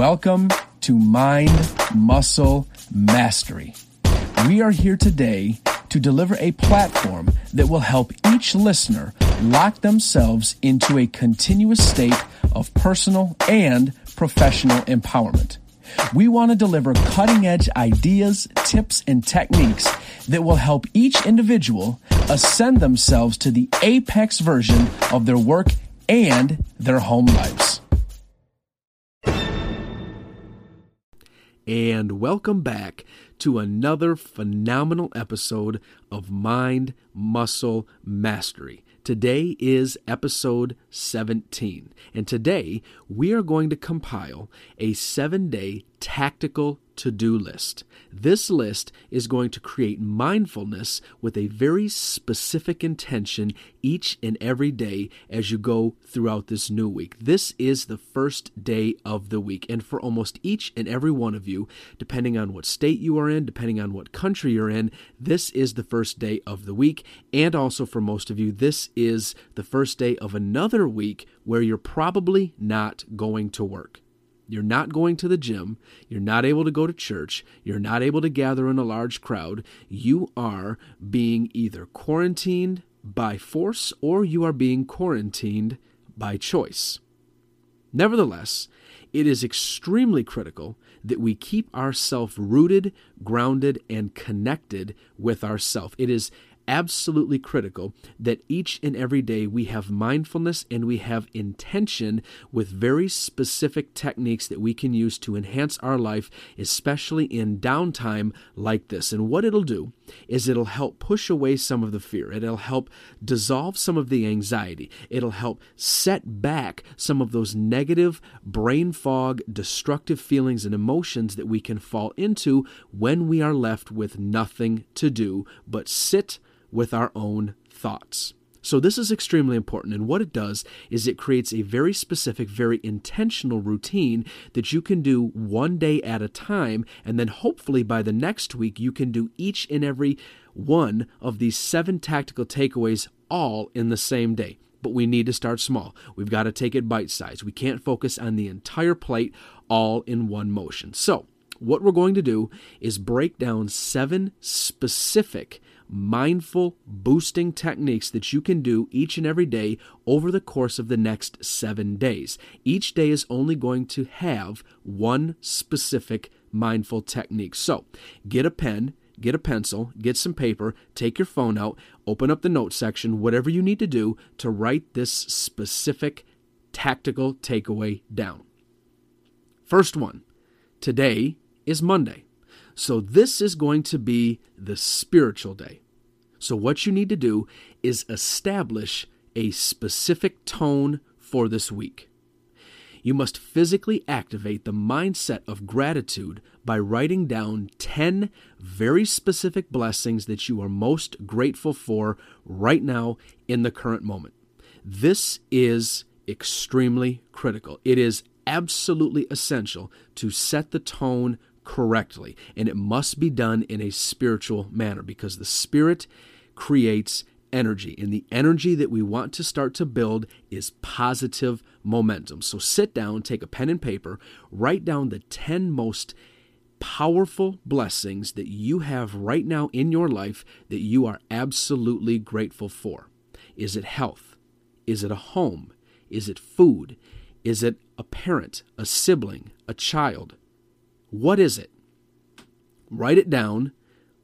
Welcome to Mind Muscle Mastery. We are here today to deliver a platform that will help each listener lock themselves into a continuous state of personal and professional empowerment. We want to deliver cutting edge ideas, tips, and techniques that will help each individual ascend themselves to the apex version of their work and their home lives. And welcome back to another phenomenal episode of Mind Muscle Mastery. Today is episode 17, and today we are going to compile a seven day tactical to do list. This list is going to create mindfulness with a very specific intention each and every day as you go throughout this new week. This is the first day of the week, and for almost each and every one of you, depending on what state you are in, depending on what country you're in, this is the first day of the week. And also for most of you, this is the first day of another week where you're probably not going to work. You're not going to the gym. You're not able to go to church. You're not able to gather in a large crowd. You are being either quarantined by force or you are being quarantined by choice. Nevertheless, it is extremely critical that we keep ourselves rooted, grounded, and connected with ourself. It is absolutely critical that each and every day we have mindfulness and we have intention with very specific techniques that we can use to enhance our life, especially in downtime like this. And what it'll do is it'll help push away some of the fear, it'll help dissolve some of the anxiety, it'll help set back some of those negative brain fog, destructive feelings and emotions that we can fall into when we are left with nothing to do but sit with our own thoughts. So, this is extremely important. And what it does is it creates a very specific, very intentional routine that you can do one day at a time. And then hopefully by the next week, you can do each and every one of these seven tactical takeaways all in the same day. But we need to start small. We've got to take it bite size. We can't focus on the entire plate all in one motion. So, what we're going to do is break down seven specific mindful boosting techniques that you can do each and every day over the course of the next seven days. Each day is only going to have one specific mindful technique. So get a pen, get a pencil, get some paper, take your phone out, open up the note section, whatever you need to do to write this specific tactical takeaway down. First one today is Monday. So, this is going to be the spiritual day. So, what you need to do is establish a specific tone for this week. You must physically activate the mindset of gratitude by writing down 10 very specific blessings that you are most grateful for right now in the current moment. This is extremely critical. It is absolutely essential to set the tone correctly. And it must be done in a spiritual manner because the Spirit creates energy. And the energy that we want to start to build is positive momentum. So sit down, take a pen and paper, write down the 10 most powerful blessings that you have right now in your life that you are absolutely grateful for. Is it health? Is it a home? Is it food? Is it a parent, a sibling, a child? What is it? Write it down,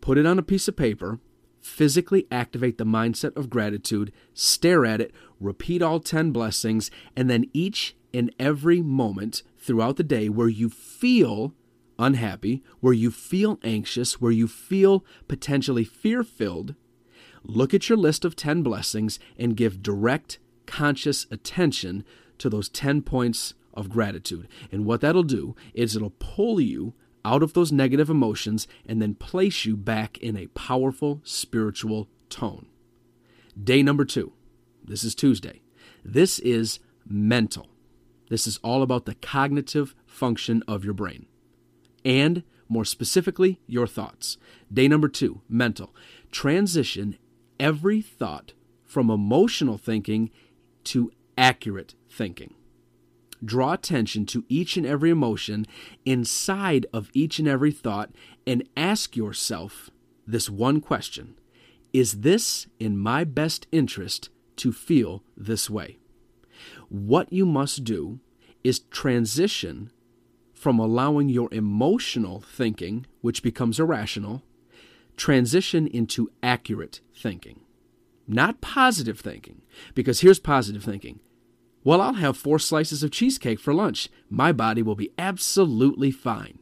put it on a piece of paper, physically activate the mindset of gratitude, stare at it, repeat all 10 blessings, and then each and every moment throughout the day where you feel unhappy, where you feel anxious, where you feel potentially fear filled, look at your list of 10 blessings and give direct, conscious attention to those 10 points of gratitude. And what that'll do is it'll pull you out of those negative emotions and then place you back in a powerful spiritual tone. Day number two. This is Tuesday. This is mental. This is all about the cognitive function of your brain. And more specifically, your thoughts. Day number two, mental. Transition every thought from emotional thinking to accurate thinking. Draw attention to each and every emotion inside of each and every thought and ask yourself this one question Is this in my best interest to feel this way? What you must do is transition from allowing your emotional thinking, which becomes irrational, transition into accurate thinking. Not positive thinking, because here's positive thinking. Well, I'll have four slices of cheesecake for lunch. My body will be absolutely fine.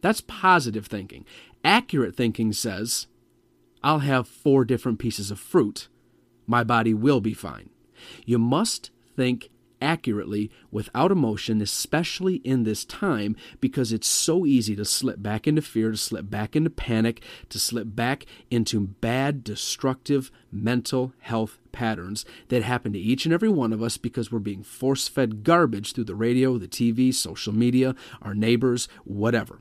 That's positive thinking. Accurate thinking says, I'll have four different pieces of fruit. My body will be fine. You must think accurately without emotion, especially in this time, because it's so easy to slip back into fear, to slip back into panic, to slip back into bad, destructive mental health patterns that happen to each and every one of us because we're being force fed garbage through the radio, the TV, social media, our neighbors, whatever.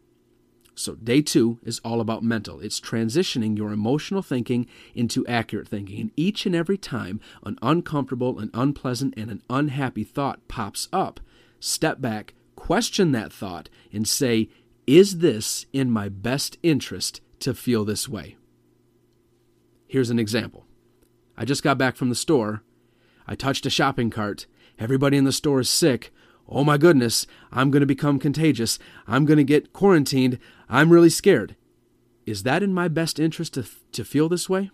So, day two is all about mental. It's transitioning your emotional thinking into accurate thinking. And each and every time an uncomfortable, an unpleasant, and an unhappy thought pops up, step back, question that thought, and say, Is this in my best interest to feel this way? Here's an example I just got back from the store. I touched a shopping cart. Everybody in the store is sick. Oh my goodness, I'm going to become contagious. I'm going to get quarantined. I'm really scared. Is that in my best interest to, to feel this way?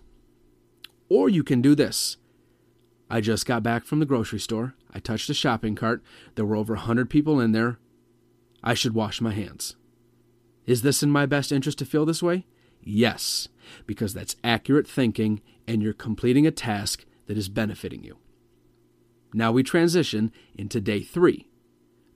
Or you can do this. I just got back from the grocery store. I touched a shopping cart. There were over a 100 people in there. I should wash my hands. Is this in my best interest to feel this way? Yes, because that's accurate thinking and you're completing a task that is benefiting you. Now we transition into day three.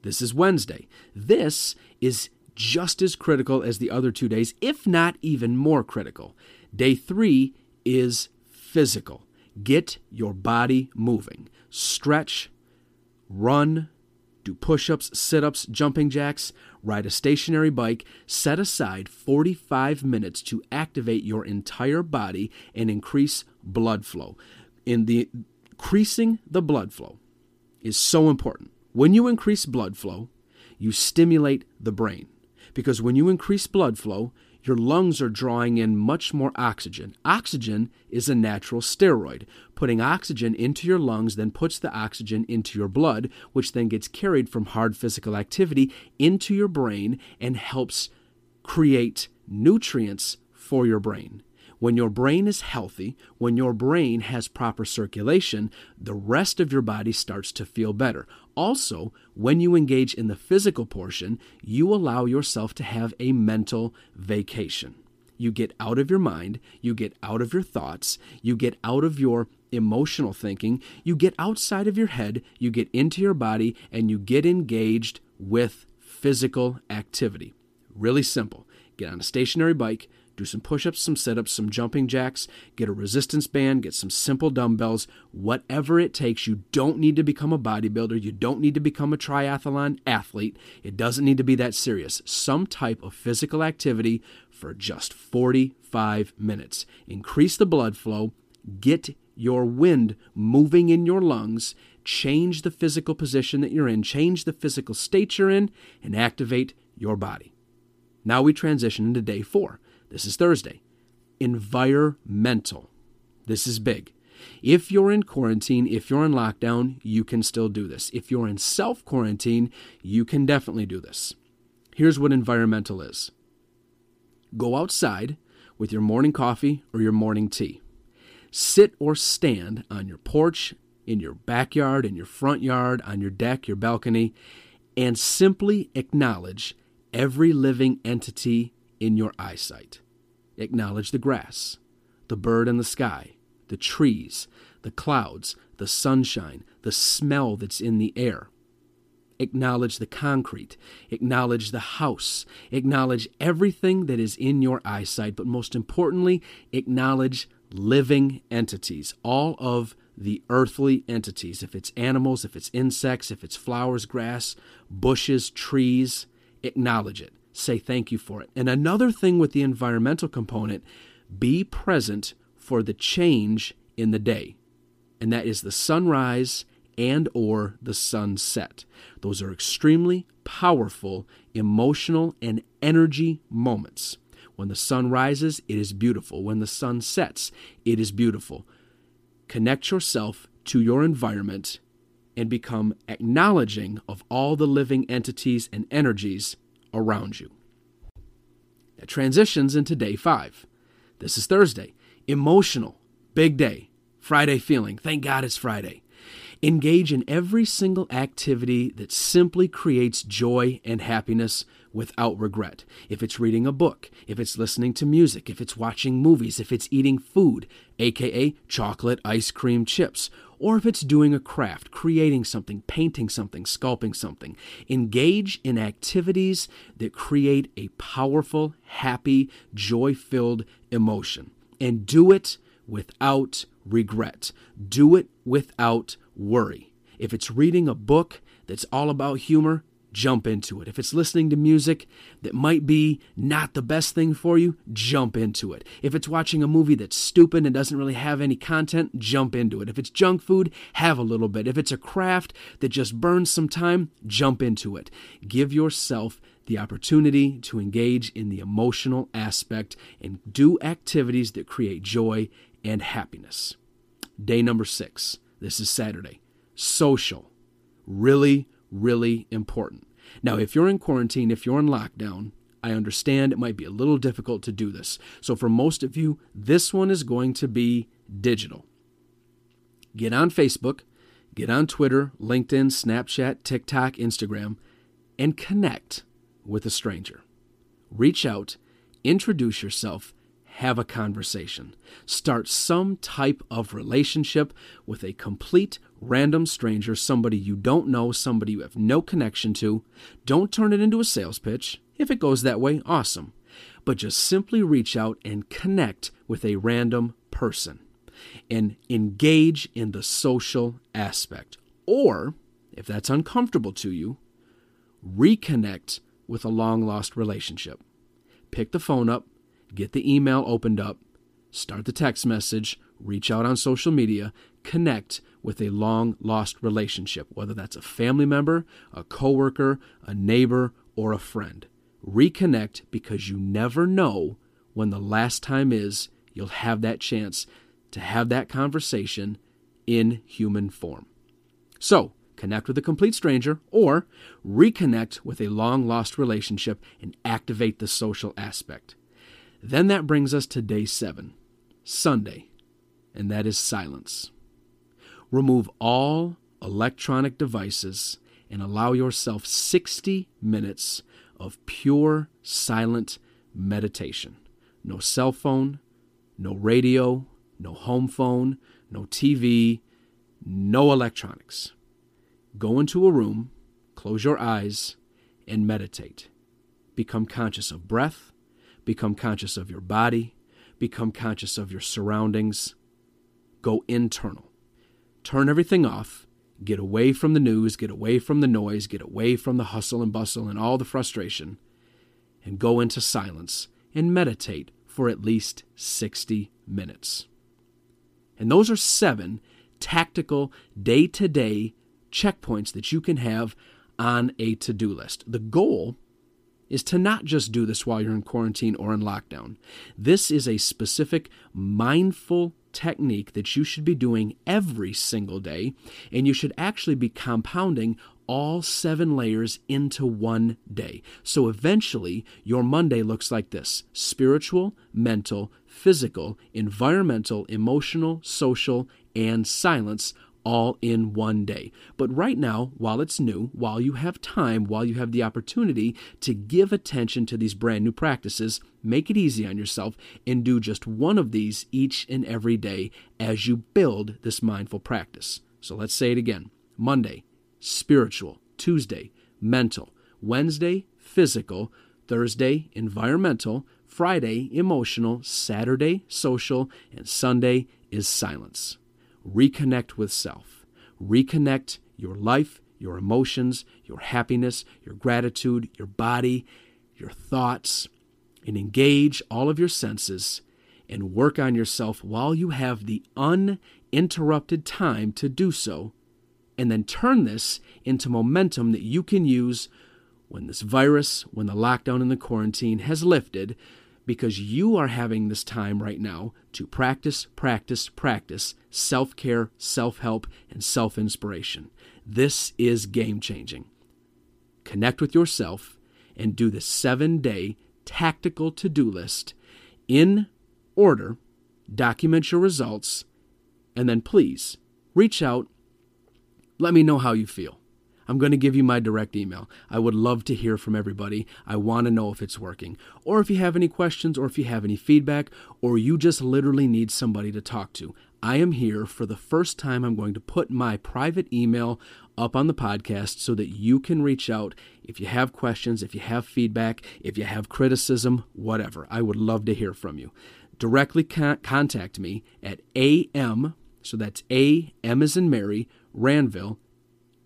This is Wednesday. This is just as critical as the other two days, if not even more critical. Day three is physical. Get your body moving. Stretch, run, do push ups, sit ups, jumping jacks, ride a stationary bike. Set aside 45 minutes to activate your entire body and increase blood flow. In the increasing the blood flow is so important. When you increase blood flow, you stimulate the brain because when you increase blood flow, your lungs are drawing in much more oxygen. Oxygen is a natural steroid. Putting oxygen into your lungs then puts the oxygen into your blood, which then gets carried from hard physical activity into your brain and helps create nutrients for your brain. When your brain is healthy, when your brain has proper circulation, the rest of your body starts to feel better. Also, when you engage in the physical portion, you allow yourself to have a mental vacation. You get out of your mind, you get out of your thoughts, you get out of your emotional thinking, you get outside of your head, you get into your body, and you get engaged with physical activity. Really simple. Get on a stationary bike, do some push ups, some sit ups, some jumping jacks, get a resistance band, get some simple dumbbells, whatever it takes. You don't need to become a bodybuilder. You don't need to become a triathlon athlete. It doesn't need to be that serious. Some type of physical activity for just 45 minutes. Increase the blood flow, get your wind moving in your lungs, change the physical position that you're in, change the physical state you're in, and activate your body. Now we transition into day four. This is Thursday. Environmental. This is big. If you're in quarantine, if you're in lockdown, you can still do this. If you're in self quarantine, you can definitely do this. Here's what environmental is go outside with your morning coffee or your morning tea. Sit or stand on your porch, in your backyard, in your front yard, on your deck, your balcony, and simply acknowledge every living entity in your eyesight. Acknowledge the grass, the bird in the sky, the trees, the clouds, the sunshine, the smell that's in the air. Acknowledge the concrete. Acknowledge the house. Acknowledge everything that is in your eyesight. But most importantly, acknowledge living entities, all of the earthly entities. If it's animals, if it's insects, if it's flowers, grass, bushes, trees, acknowledge it say thank you for it. And another thing with the environmental component, be present for the change in the day. And that is the sunrise and or the sunset. Those are extremely powerful emotional and energy moments. When the sun rises, it is beautiful. When the sun sets, it is beautiful. Connect yourself to your environment and become acknowledging of all the living entities and energies around you. That transitions into day five. This is Thursday. Emotional, big day. Friday feeling. Thank God it's Friday. Engage in every single activity that simply creates joy and happiness without regret. If it's reading a book, if it's listening to music, if it's watching movies, if it's eating food, aka chocolate, ice cream, chips, or if it's doing a craft, creating something, painting something, sculpting something. Engage in activities that create a powerful, happy, joy filled emotion. And do it without regret. Do it without worry. If it's reading a book that's all about humor, jump into it. If it's listening to music that might be not the best thing for you, jump into it. If it's watching a movie that's stupid and doesn't really have any content, jump into it. If it's junk food, have a little bit. If it's a craft that just burns some time, jump into it. Give yourself the opportunity to engage in the emotional aspect and do activities that create joy and happiness. Day number six. This is Saturday. Social. Really, really important. Now, if you're in quarantine, if you're in lockdown, I understand it might be a little difficult to do this. So, for most of you, this one is going to be digital. Get on Facebook, get on Twitter, LinkedIn, Snapchat, TikTok, Instagram, and connect with a stranger. Reach out, introduce yourself, have a conversation. Start some type of relationship with a complete random stranger, somebody you don't know, somebody you have no connection to. Don't turn it into a sales pitch. If it goes that way, awesome. But just simply reach out and connect with a random person and engage in the social aspect. Or, if that's uncomfortable to you, reconnect with a long lost relationship. Pick the phone up, get the email opened up, start the text message, reach out on social media, connect with a long lost relationship, whether that's a family member, a coworker, a neighbor, or a friend. Reconnect because you never know when the last time is you'll have that chance to have that conversation in human form. So, connect with a complete stranger, or reconnect with a long lost relationship and activate the social aspect. Then that brings us to day seven, Sunday, and that is silence. Remove all electronic devices and allow yourself 60 minutes of pure silent meditation. No cell phone, no radio, no home phone, no TV, no electronics. Go into a room, close your eyes, and meditate. Become conscious of breath, become conscious of your body, become conscious of your surroundings. Go internal. Turn everything off. Get away from the news, get away from the noise, get away from the hustle and bustle and all the frustration, and go into silence and meditate for at least 60 minutes. And those are seven tactical, day to day checkpoints that you can have on a to do list. The goal is to not just do this while you're in quarantine or in lockdown. This is a specific mindful technique that you should be doing every single day, and you should actually be compounding all seven layers into one day. So eventually, your Monday looks like this spiritual, mental, physical, environmental, emotional, social, and silence all in one day. But right now, while it's new, while you have time, while you have the opportunity to give attention to these brand new practices, make it easy on yourself and do just one of these each and every day as you build this mindful practice. So let's say it again Monday, spiritual. Tuesday, mental. Wednesday, physical. Thursday, environmental. Friday, emotional. Saturday, social. And Sunday is silence reconnect with self. Reconnect your life, your emotions, your happiness, your gratitude, your body, your thoughts, and engage all of your senses and work on yourself while you have the uninterrupted time to do so and then turn this into momentum that you can use when this virus, when the lockdown and the quarantine has lifted, because you are having this time right now to practice, practice, practice self care, self help, and self inspiration. This is game changing. Connect with yourself and do the seven day tactical to do list in order, document your results, and then please reach out. Let me know how you feel. I'm going to give you my direct email. I would love to hear from everybody. I want to know if it's working. Or if you have any questions, or if you have any feedback, or you just literally need somebody to talk to. I am here for the first time. I'm going to put my private email up on the podcast so that you can reach out if you have questions, if you have feedback, if you have criticism, whatever. I would love to hear from you. Directly con- contact me at am, so that's A, M as in Mary, Ranville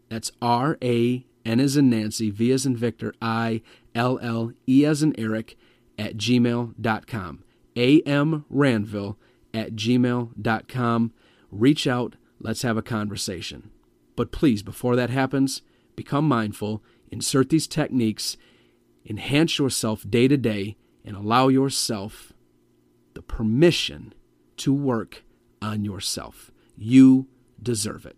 that's R A N as in Nancy, V as in Victor, I L L E as in Eric at gmail.com. A.M. Ranville at gmail.com. Reach out. Let's have a conversation. But please, before that happens, become mindful, insert these techniques, enhance yourself day to day, and allow yourself the permission to work on yourself. You deserve it.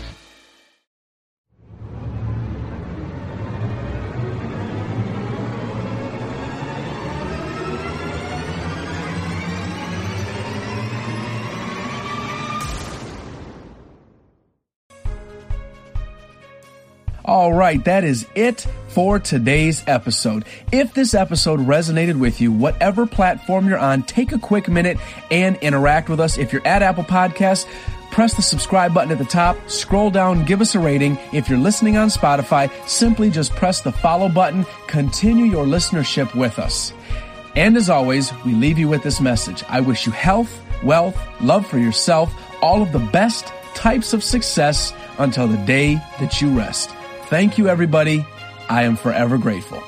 All right, that is it for today's episode. If this episode resonated with you, whatever platform you're on, take a quick minute and interact with us. If you're at Apple Podcasts, press the subscribe button at the top, scroll down, give us a rating. If you're listening on Spotify, simply just press the follow button, continue your listenership with us. And as always, we leave you with this message. I wish you health, wealth, love for yourself, all of the best types of success until the day that you rest. Thank you, everybody. I am forever grateful.